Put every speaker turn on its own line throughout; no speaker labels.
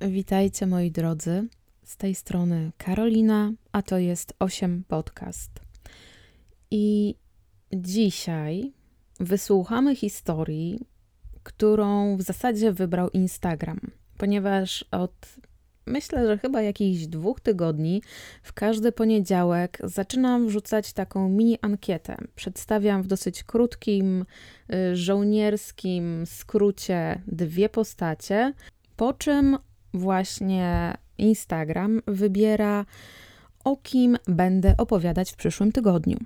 Witajcie moi drodzy. Z tej strony Karolina, a to jest 8 Podcast. I dzisiaj wysłuchamy historii, którą w zasadzie wybrał Instagram, ponieważ od myślę, że chyba jakichś dwóch tygodni w każdy poniedziałek zaczynam wrzucać taką mini ankietę. Przedstawiam w dosyć krótkim, y, żołnierskim skrócie dwie postacie, po czym właśnie Instagram wybiera, o kim będę opowiadać w przyszłym tygodniu.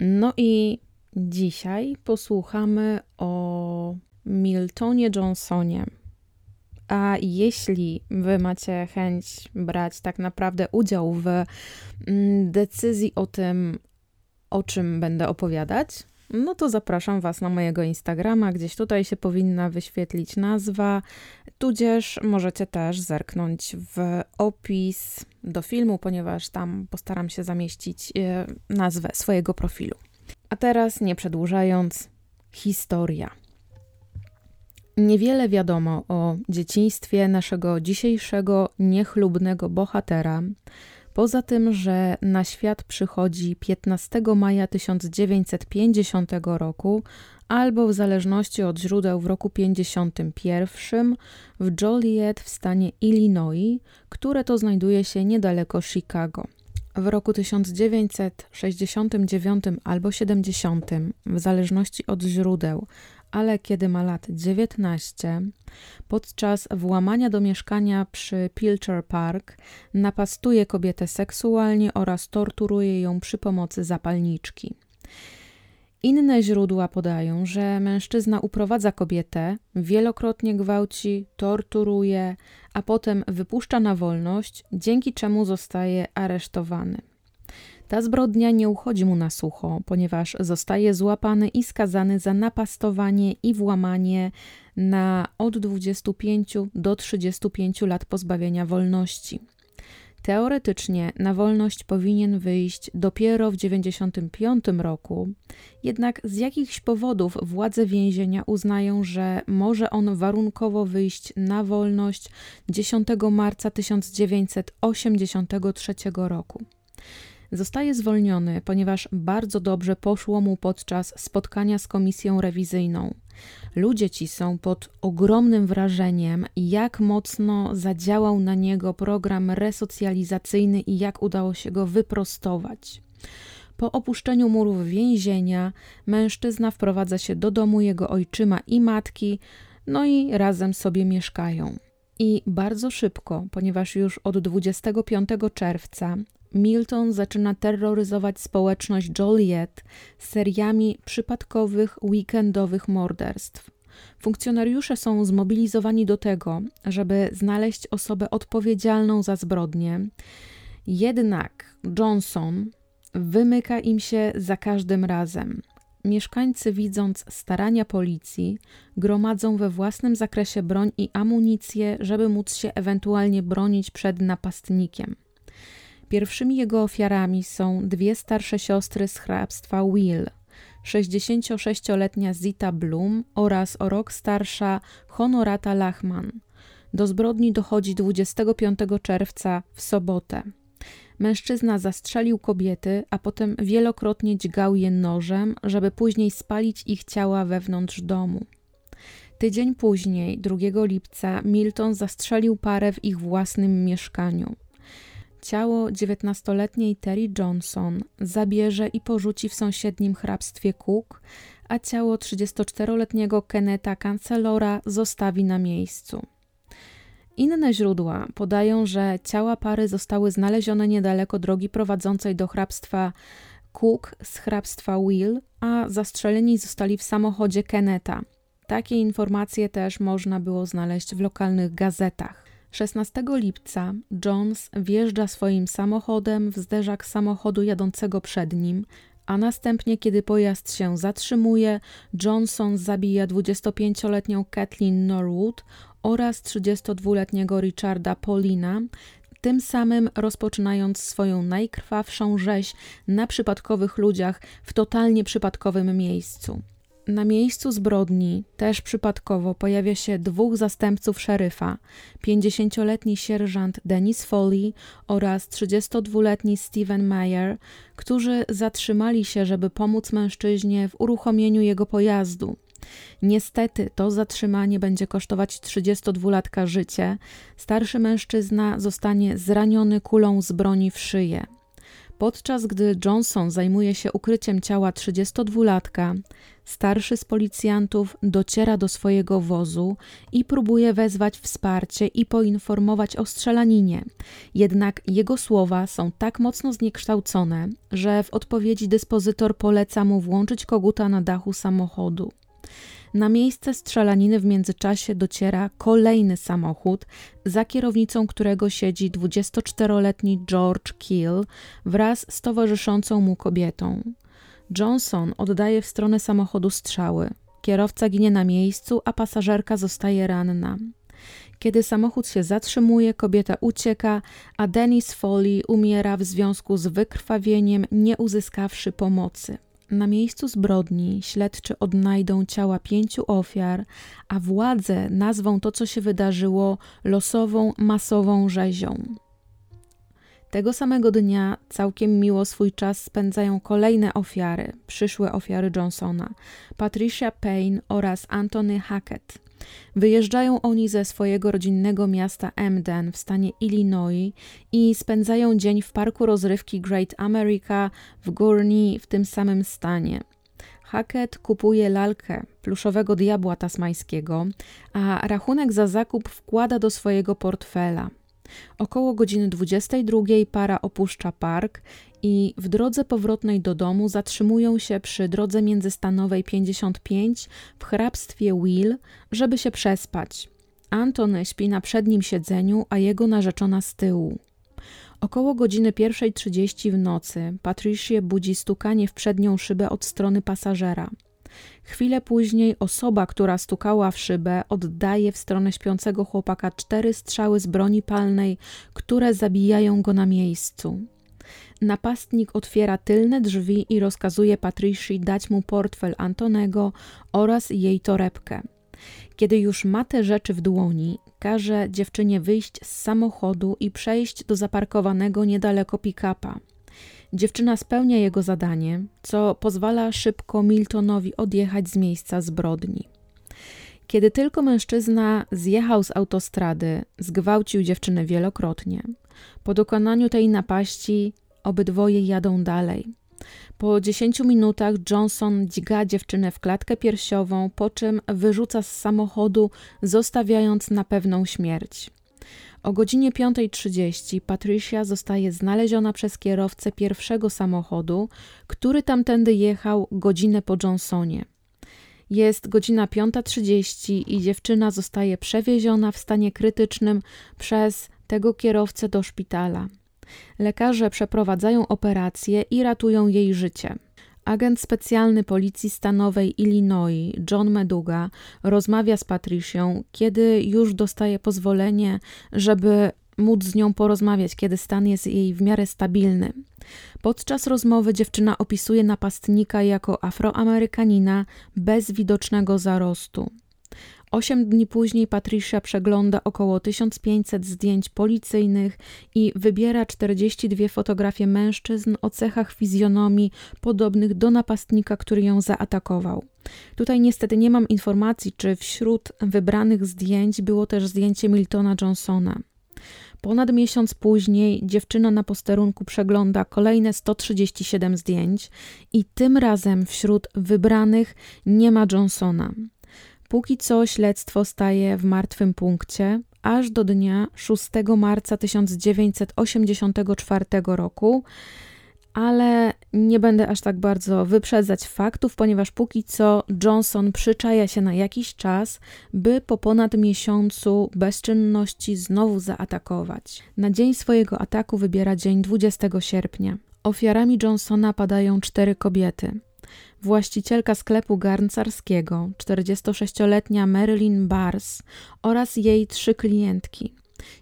No i dzisiaj posłuchamy o Miltonie Johnsonie. A jeśli wy macie chęć brać tak naprawdę udział w mm, decyzji o tym, o czym będę opowiadać, no to zapraszam Was na mojego Instagrama. Gdzieś tutaj się powinna wyświetlić nazwa, tudzież możecie też zerknąć w opis do filmu, ponieważ tam postaram się zamieścić e, nazwę swojego profilu. A teraz, nie przedłużając, historia. Niewiele wiadomo o dzieciństwie naszego dzisiejszego niechlubnego bohatera, poza tym, że na świat przychodzi 15 maja 1950 roku, albo w zależności od źródeł w roku 51 w Joliet w stanie Illinois, które to znajduje się niedaleko Chicago. W roku 1969 albo 70, w zależności od źródeł, ale kiedy ma lat 19, podczas włamania do mieszkania przy Pilcher Park napastuje kobietę seksualnie oraz torturuje ją przy pomocy zapalniczki. Inne źródła podają, że mężczyzna uprowadza kobietę, wielokrotnie gwałci, torturuje, a potem wypuszcza na wolność, dzięki czemu zostaje aresztowany. Ta zbrodnia nie uchodzi mu na sucho, ponieważ zostaje złapany i skazany za napastowanie i włamanie na od 25 do 35 lat pozbawienia wolności. Teoretycznie na wolność powinien wyjść dopiero w 95 roku, jednak z jakichś powodów władze więzienia uznają, że może on warunkowo wyjść na wolność 10 marca 1983 roku. Zostaje zwolniony, ponieważ bardzo dobrze poszło mu podczas spotkania z komisją rewizyjną. Ludzie ci są pod ogromnym wrażeniem, jak mocno zadziałał na niego program resocjalizacyjny i jak udało się go wyprostować. Po opuszczeniu murów więzienia, mężczyzna wprowadza się do domu jego ojczyma i matki, no i razem sobie mieszkają. I bardzo szybko, ponieważ już od 25 czerwca Milton zaczyna terroryzować społeczność Joliet seriami przypadkowych, weekendowych morderstw. Funkcjonariusze są zmobilizowani do tego, żeby znaleźć osobę odpowiedzialną za zbrodnię. Jednak Johnson wymyka im się za każdym razem. Mieszkańcy, widząc starania policji, gromadzą we własnym zakresie broń i amunicję, żeby móc się ewentualnie bronić przed napastnikiem. Pierwszymi jego ofiarami są dwie starsze siostry z hrabstwa Will, 66-letnia Zita Bloom oraz o rok starsza Honorata Lachman. Do zbrodni dochodzi 25 czerwca w sobotę. Mężczyzna zastrzelił kobiety, a potem wielokrotnie dźgał je nożem, żeby później spalić ich ciała wewnątrz domu. Tydzień później, 2 lipca, Milton zastrzelił parę w ich własnym mieszkaniu. Ciało dziewiętnastoletniej Terry Johnson zabierze i porzuci w sąsiednim hrabstwie Cook, a ciało 34-letniego Keneta Kancelora zostawi na miejscu. Inne źródła podają, że ciała pary zostały znalezione niedaleko drogi prowadzącej do hrabstwa Cook z hrabstwa Will, a zastrzeleni zostali w samochodzie Keneta. Takie informacje też można było znaleźć w lokalnych gazetach. 16 lipca Jones wjeżdża swoim samochodem w zderzak samochodu jadącego przed nim, a następnie, kiedy pojazd się zatrzymuje, Johnson zabija 25-letnią Kathleen Norwood oraz 32-letniego Richarda Paulina, tym samym rozpoczynając swoją najkrwawszą rzeź na przypadkowych ludziach w totalnie przypadkowym miejscu. Na miejscu zbrodni też przypadkowo pojawia się dwóch zastępców szeryfa: 50-letni sierżant Dennis Foley oraz 32-letni Steven Meyer, którzy zatrzymali się, żeby pomóc mężczyźnie w uruchomieniu jego pojazdu. Niestety to zatrzymanie będzie kosztować 32-latka życie. Starszy mężczyzna zostanie zraniony kulą z broni w szyję. Podczas gdy Johnson zajmuje się ukryciem ciała 32-latka, starszy z policjantów dociera do swojego wozu i próbuje wezwać wsparcie i poinformować o strzelaninie. Jednak jego słowa są tak mocno zniekształcone, że w odpowiedzi dyspozytor poleca mu włączyć koguta na dachu samochodu. Na miejsce strzelaniny w międzyczasie dociera kolejny samochód, za kierownicą którego siedzi 24-letni George Keel wraz z towarzyszącą mu kobietą. Johnson oddaje w stronę samochodu strzały. Kierowca ginie na miejscu, a pasażerka zostaje ranna. Kiedy samochód się zatrzymuje, kobieta ucieka, a Dennis Foley umiera w związku z wykrwawieniem, nie uzyskawszy pomocy. Na miejscu zbrodni śledczy odnajdą ciała pięciu ofiar, a władze nazwą to, co się wydarzyło, losową, masową rzezią. Tego samego dnia całkiem miło swój czas spędzają kolejne ofiary, przyszłe ofiary Johnsona, Patricia Payne oraz Anthony Hackett. Wyjeżdżają oni ze swojego rodzinnego miasta Emden w stanie Illinois i spędzają dzień w parku rozrywki Great America w Gurney w tym samym stanie. Hackett kupuje lalkę pluszowego diabła tasmańskiego, a rachunek za zakup wkłada do swojego portfela. Około godziny 22 para opuszcza park i w drodze powrotnej do domu zatrzymują się przy drodze międzystanowej 55 w hrabstwie Will, żeby się przespać. Antony śpi na przednim siedzeniu, a jego narzeczona z tyłu. Około godziny 1.30 w nocy Patricia budzi stukanie w przednią szybę od strony pasażera. Chwilę później osoba, która stukała w szybę, oddaje w stronę śpiącego chłopaka cztery strzały z broni palnej, które zabijają go na miejscu. Napastnik otwiera tylne drzwi i rozkazuje Patricji dać mu portfel Antonego oraz jej torebkę. Kiedy już ma te rzeczy w dłoni, każe dziewczynie wyjść z samochodu i przejść do zaparkowanego niedaleko pick-upa. Dziewczyna spełnia jego zadanie, co pozwala szybko Miltonowi odjechać z miejsca zbrodni. Kiedy tylko mężczyzna zjechał z autostrady, zgwałcił dziewczynę wielokrotnie. Po dokonaniu tej napaści obydwoje jadą dalej. Po 10 minutach Johnson dźga dziewczynę w klatkę piersiową, po czym wyrzuca z samochodu, zostawiając na pewną śmierć. O godzinie 5.30 Patricia zostaje znaleziona przez kierowcę pierwszego samochodu, który tamtędy jechał godzinę po Johnsonie. Jest godzina 5.30 i dziewczyna zostaje przewieziona w stanie krytycznym przez tego kierowcę do szpitala. Lekarze przeprowadzają operację i ratują jej życie. Agent specjalny Policji Stanowej Illinois, John Meduga, rozmawia z Patricią, kiedy już dostaje pozwolenie, żeby móc z nią porozmawiać, kiedy stan jest jej w miarę stabilny. Podczas rozmowy dziewczyna opisuje napastnika jako afroamerykanina bez widocznego zarostu. Osiem dni później Patricia przegląda około 1500 zdjęć policyjnych i wybiera 42 fotografie mężczyzn o cechach fizjonomii podobnych do napastnika, który ją zaatakował. Tutaj niestety nie mam informacji, czy wśród wybranych zdjęć było też zdjęcie Miltona Johnsona. Ponad miesiąc później dziewczyna na posterunku przegląda kolejne 137 zdjęć i tym razem wśród wybranych nie ma Johnsona. Póki co śledztwo staje w martwym punkcie, aż do dnia 6 marca 1984 roku, ale nie będę aż tak bardzo wyprzedzać faktów, ponieważ póki co Johnson przyczaja się na jakiś czas, by po ponad miesiącu bezczynności znowu zaatakować. Na dzień swojego ataku wybiera dzień 20 sierpnia. Ofiarami Johnsona padają cztery kobiety właścicielka sklepu garncarskiego, 46-letnia Marilyn Bars oraz jej trzy klientki.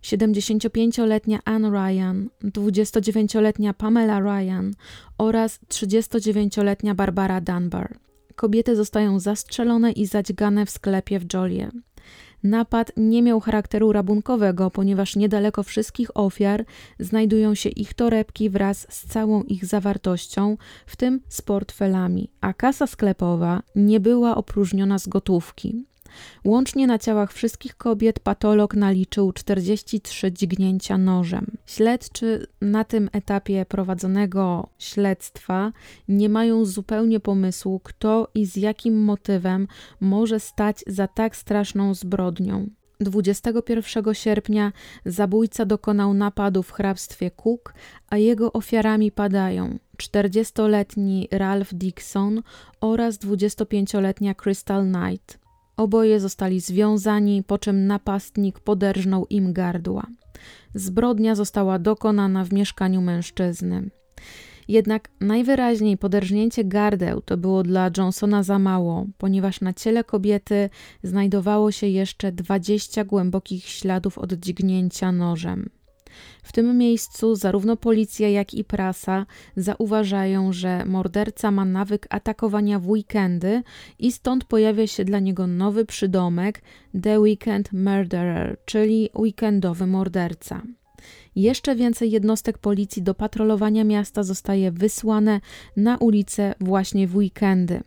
75-letnia Anne Ryan, 29-letnia Pamela Ryan oraz 39-letnia Barbara Dunbar. kobiety zostają zastrzelone i zadźgane w sklepie w Jolie. Napad nie miał charakteru rabunkowego, ponieważ niedaleko wszystkich ofiar znajdują się ich torebki wraz z całą ich zawartością, w tym z portfelami, a kasa sklepowa nie była opróżniona z gotówki. Łącznie na ciałach wszystkich kobiet patolog naliczył 43 dźgnięcia nożem. Śledczy na tym etapie prowadzonego śledztwa nie mają zupełnie pomysłu, kto i z jakim motywem może stać za tak straszną zbrodnią. 21 sierpnia zabójca dokonał napadu w hrabstwie Cook, a jego ofiarami padają 40-letni Ralph Dixon oraz 25-letnia Crystal Knight. Oboje zostali związani, po czym napastnik poderżnął im gardła. Zbrodnia została dokonana w mieszkaniu mężczyzny. Jednak najwyraźniej poderżnięcie gardeł to było dla Johnsona za mało, ponieważ na ciele kobiety znajdowało się jeszcze 20 głębokich śladów od dźgnięcia nożem. W tym miejscu zarówno policja, jak i prasa zauważają, że morderca ma nawyk atakowania w weekendy i stąd pojawia się dla niego nowy przydomek The Weekend Murderer, czyli weekendowy morderca. Jeszcze więcej jednostek policji do patrolowania miasta zostaje wysłane na ulicę właśnie w weekendy.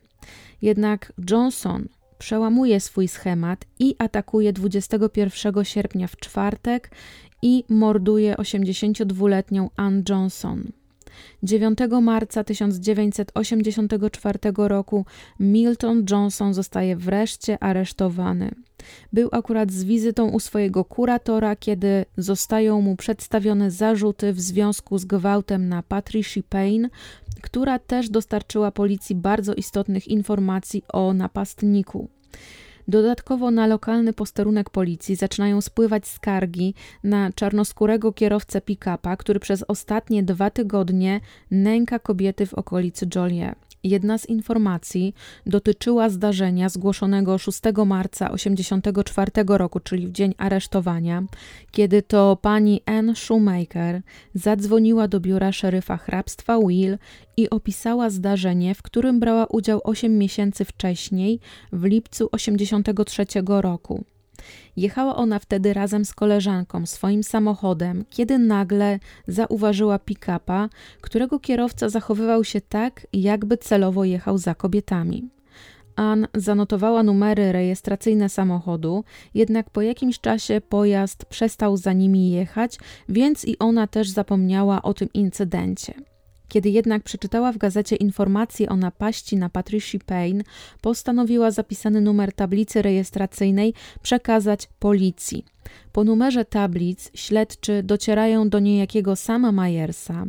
Jednak Johnson przełamuje swój schemat i atakuje 21 sierpnia w czwartek i morduje 82-letnią Ann Johnson. 9 marca 1984 roku Milton Johnson zostaje wreszcie aresztowany. Był akurat z wizytą u swojego kuratora, kiedy zostają mu przedstawione zarzuty w związku z gwałtem na Patricia Payne, która też dostarczyła policji bardzo istotnych informacji o napastniku. Dodatkowo na lokalny posterunek policji zaczynają spływać skargi na czarnoskórego kierowcę pick-upa, który przez ostatnie dwa tygodnie nęka kobiety w okolicy Joliet. Jedna z informacji dotyczyła zdarzenia zgłoszonego 6 marca 1984 roku, czyli w dzień aresztowania, kiedy to pani Anne Shoemaker zadzwoniła do biura szeryfa hrabstwa Will i opisała zdarzenie, w którym brała udział 8 miesięcy wcześniej, w lipcu 1983 roku. Jechała ona wtedy razem z koleżanką swoim samochodem, kiedy nagle zauważyła pick-upa, którego kierowca zachowywał się tak, jakby celowo jechał za kobietami. Ann zanotowała numery rejestracyjne samochodu, jednak po jakimś czasie pojazd przestał za nimi jechać, więc i ona też zapomniała o tym incydencie. Kiedy jednak przeczytała w gazecie informacje o napaści na Patricia Payne, postanowiła zapisany numer tablicy rejestracyjnej przekazać policji. Po numerze tablic śledczy docierają do niejakiego sama Myersa,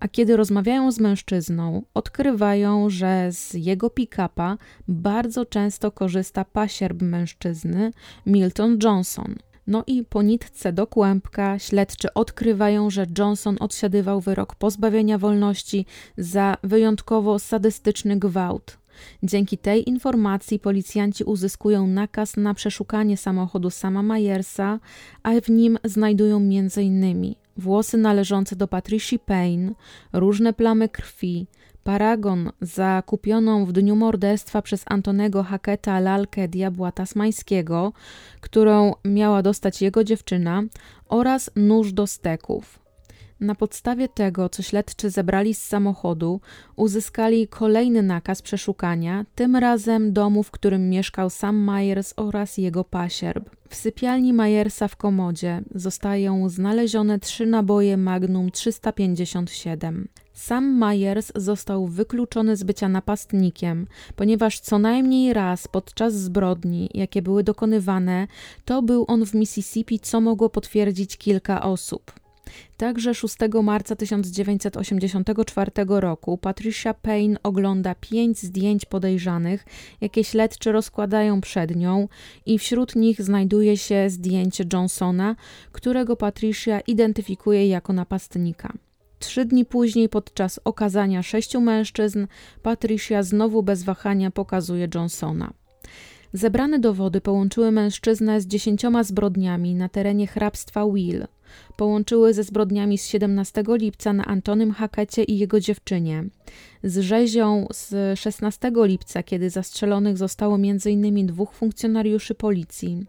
a kiedy rozmawiają z mężczyzną, odkrywają, że z jego pick-upa bardzo często korzysta pasierb mężczyzny Milton Johnson. No i po nitce do kłębka śledczy odkrywają, że Johnson odsiadywał wyrok pozbawienia wolności za wyjątkowo sadystyczny gwałt. Dzięki tej informacji policjanci uzyskują nakaz na przeszukanie samochodu sama Myersa, a w nim znajdują m.in. włosy należące do Patricia Payne, różne plamy krwi, paragon za kupioną w dniu morderstwa przez Antonego Hacketa lalkę diabła tasmańskiego, którą miała dostać jego dziewczyna, oraz nóż do steków. Na podstawie tego, co śledczy zebrali z samochodu, uzyskali kolejny nakaz przeszukania, tym razem domu, w którym mieszkał sam Myers oraz jego pasierb. W sypialni Myersa w komodzie zostają znalezione trzy naboje Magnum 357. Sam Myers został wykluczony z bycia napastnikiem, ponieważ co najmniej raz podczas zbrodni, jakie były dokonywane, to był on w Mississippi, co mogło potwierdzić kilka osób. Także 6 marca 1984 roku Patricia Payne ogląda pięć zdjęć podejrzanych, jakie śledczy rozkładają przed nią, i wśród nich znajduje się zdjęcie Johnsona, którego Patricia identyfikuje jako napastnika. Trzy dni później, podczas okazania sześciu mężczyzn, Patricia znowu bez wahania pokazuje Johnsona. Zebrane dowody połączyły mężczyznę z dziesięcioma zbrodniami na terenie hrabstwa Will. Połączyły ze zbrodniami z 17 lipca na Antonym Hakecie i jego dziewczynie, z rzezią z 16 lipca, kiedy zastrzelonych zostało m.in. dwóch funkcjonariuszy policji.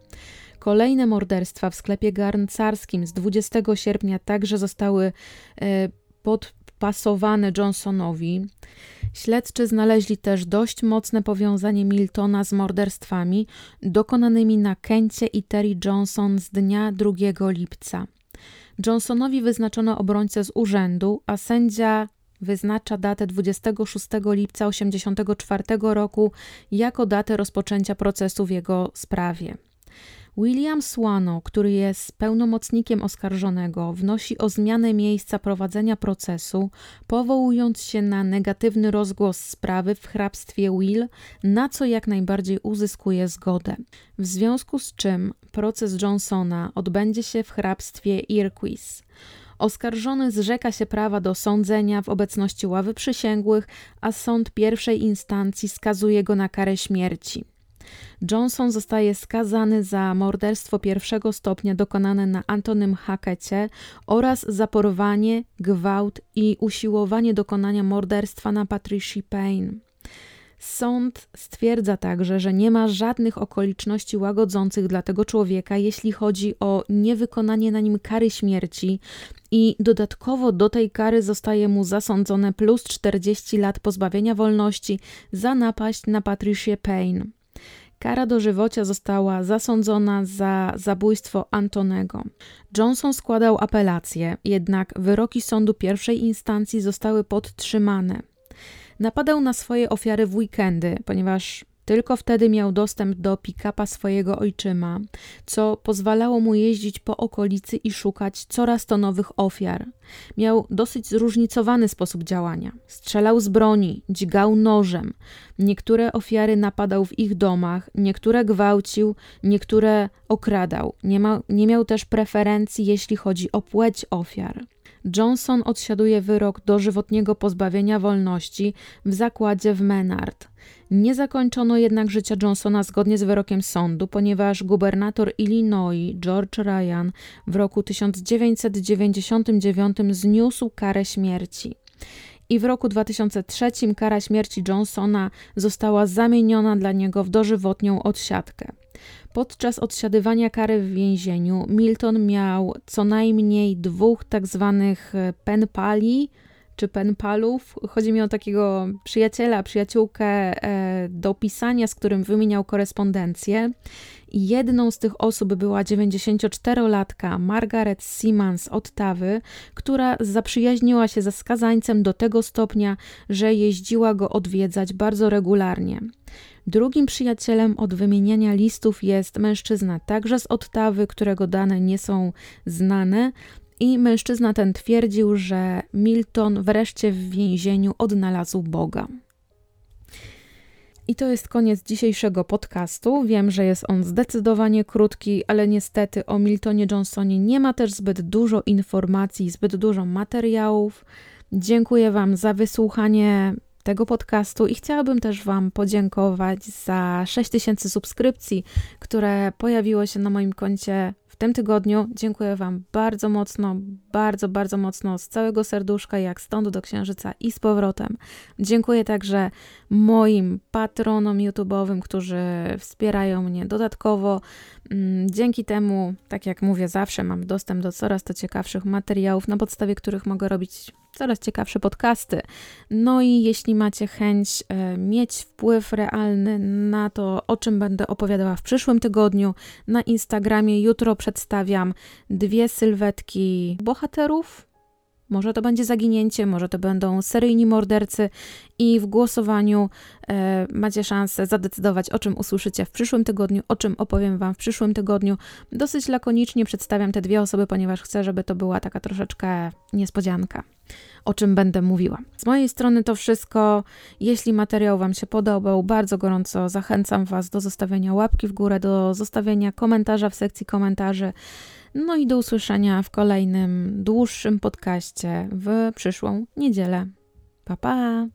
Kolejne morderstwa w sklepie garncarskim z 20 sierpnia także zostały e, podpasowane Johnsonowi. Śledczy znaleźli też dość mocne powiązanie Miltona z morderstwami dokonanymi na Kencie i Terry Johnson z dnia 2 lipca. Johnsonowi wyznaczono obrońcę z urzędu, a sędzia wyznacza datę 26 lipca 1984 roku jako datę rozpoczęcia procesu w jego sprawie. William Swano, który jest pełnomocnikiem oskarżonego, wnosi o zmianę miejsca prowadzenia procesu, powołując się na negatywny rozgłos sprawy w hrabstwie Will, na co jak najbardziej uzyskuje zgodę. W związku z czym proces Johnsona odbędzie się w hrabstwie Iroquois. Oskarżony zrzeka się prawa do sądzenia w obecności ławy przysięgłych, a sąd pierwszej instancji skazuje go na karę śmierci. Johnson zostaje skazany za morderstwo pierwszego stopnia dokonane na Antonym Hackecie oraz za porwanie, gwałt i usiłowanie dokonania morderstwa na Patricia Payne. Sąd stwierdza także, że nie ma żadnych okoliczności łagodzących dla tego człowieka, jeśli chodzi o niewykonanie na nim kary śmierci, i dodatkowo do tej kary zostaje mu zasądzone plus 40 lat pozbawienia wolności za napaść na Patricia Payne. Kara dożywocia została zasądzona za zabójstwo Antonego. Johnson składał apelację, jednak wyroki sądu pierwszej instancji zostały podtrzymane. Napadał na swoje ofiary w weekendy, ponieważ tylko wtedy miał dostęp do pick-upa swojego ojczyma, co pozwalało mu jeździć po okolicy i szukać coraz to nowych ofiar. Miał dosyć zróżnicowany sposób działania. Strzelał z broni, dźgał nożem. Niektóre ofiary napadał w ich domach, niektóre gwałcił, niektóre okradał. Nie, ma, nie miał też preferencji, jeśli chodzi o płeć ofiar. Johnson odsiaduje wyrok dożywotniego pozbawienia wolności w zakładzie w Menard. Nie zakończono jednak życia Johnsona zgodnie z wyrokiem sądu, ponieważ gubernator Illinois George Ryan w roku 1999 zniósł karę śmierci. I w roku 2003 kara śmierci Johnsona została zamieniona dla niego w dożywotnią odsiadkę. Podczas odsiadywania kary w więzieniu Milton miał co najmniej dwóch tak zwanych e, penpali, czy penpalów. Chodzi mi o takiego przyjaciela, przyjaciółkę e, do pisania, z którym wymieniał korespondencję. Jedną z tych osób była 94-latka Margaret Simmons Ottawy, która zaprzyjaźniła się ze skazańcem do tego stopnia, że jeździła go odwiedzać bardzo regularnie. Drugim przyjacielem od wymieniania listów jest mężczyzna także z Ottawy, którego dane nie są znane. I mężczyzna ten twierdził, że Milton wreszcie w więzieniu odnalazł Boga. I to jest koniec dzisiejszego podcastu. Wiem, że jest on zdecydowanie krótki, ale niestety o Miltonie Johnsonie nie ma też zbyt dużo informacji, zbyt dużo materiałów. Dziękuję Wam za wysłuchanie tego podcastu i chciałabym też Wam podziękować za 6000 subskrypcji, które pojawiło się na moim koncie w tym tygodniu. Dziękuję Wam bardzo mocno, bardzo, bardzo mocno z całego serduszka, jak stąd do księżyca i z powrotem. Dziękuję także moim patronom YouTube'owym, którzy wspierają mnie dodatkowo. Mm, dzięki temu, tak jak mówię zawsze, mam dostęp do coraz to ciekawszych materiałów, na podstawie których mogę robić coraz ciekawsze podcasty. No i jeśli macie chęć e, mieć wpływ realny na to, o czym będę opowiadała w przyszłym tygodniu, na Instagramie jutro przedstawiam dwie sylwetki bohaterów. Może to będzie zaginięcie, może to będą seryjni mordercy, i w głosowaniu e, macie szansę zadecydować, o czym usłyszycie w przyszłym tygodniu, o czym opowiem Wam w przyszłym tygodniu. Dosyć lakonicznie przedstawiam te dwie osoby, ponieważ chcę, żeby to była taka troszeczkę niespodzianka o czym będę mówiła. Z mojej strony to wszystko. Jeśli materiał Wam się podobał, bardzo gorąco zachęcam Was do zostawienia łapki w górę, do zostawienia komentarza w sekcji komentarzy. No i do usłyszenia w kolejnym dłuższym podcaście w przyszłą niedzielę. Pa pa!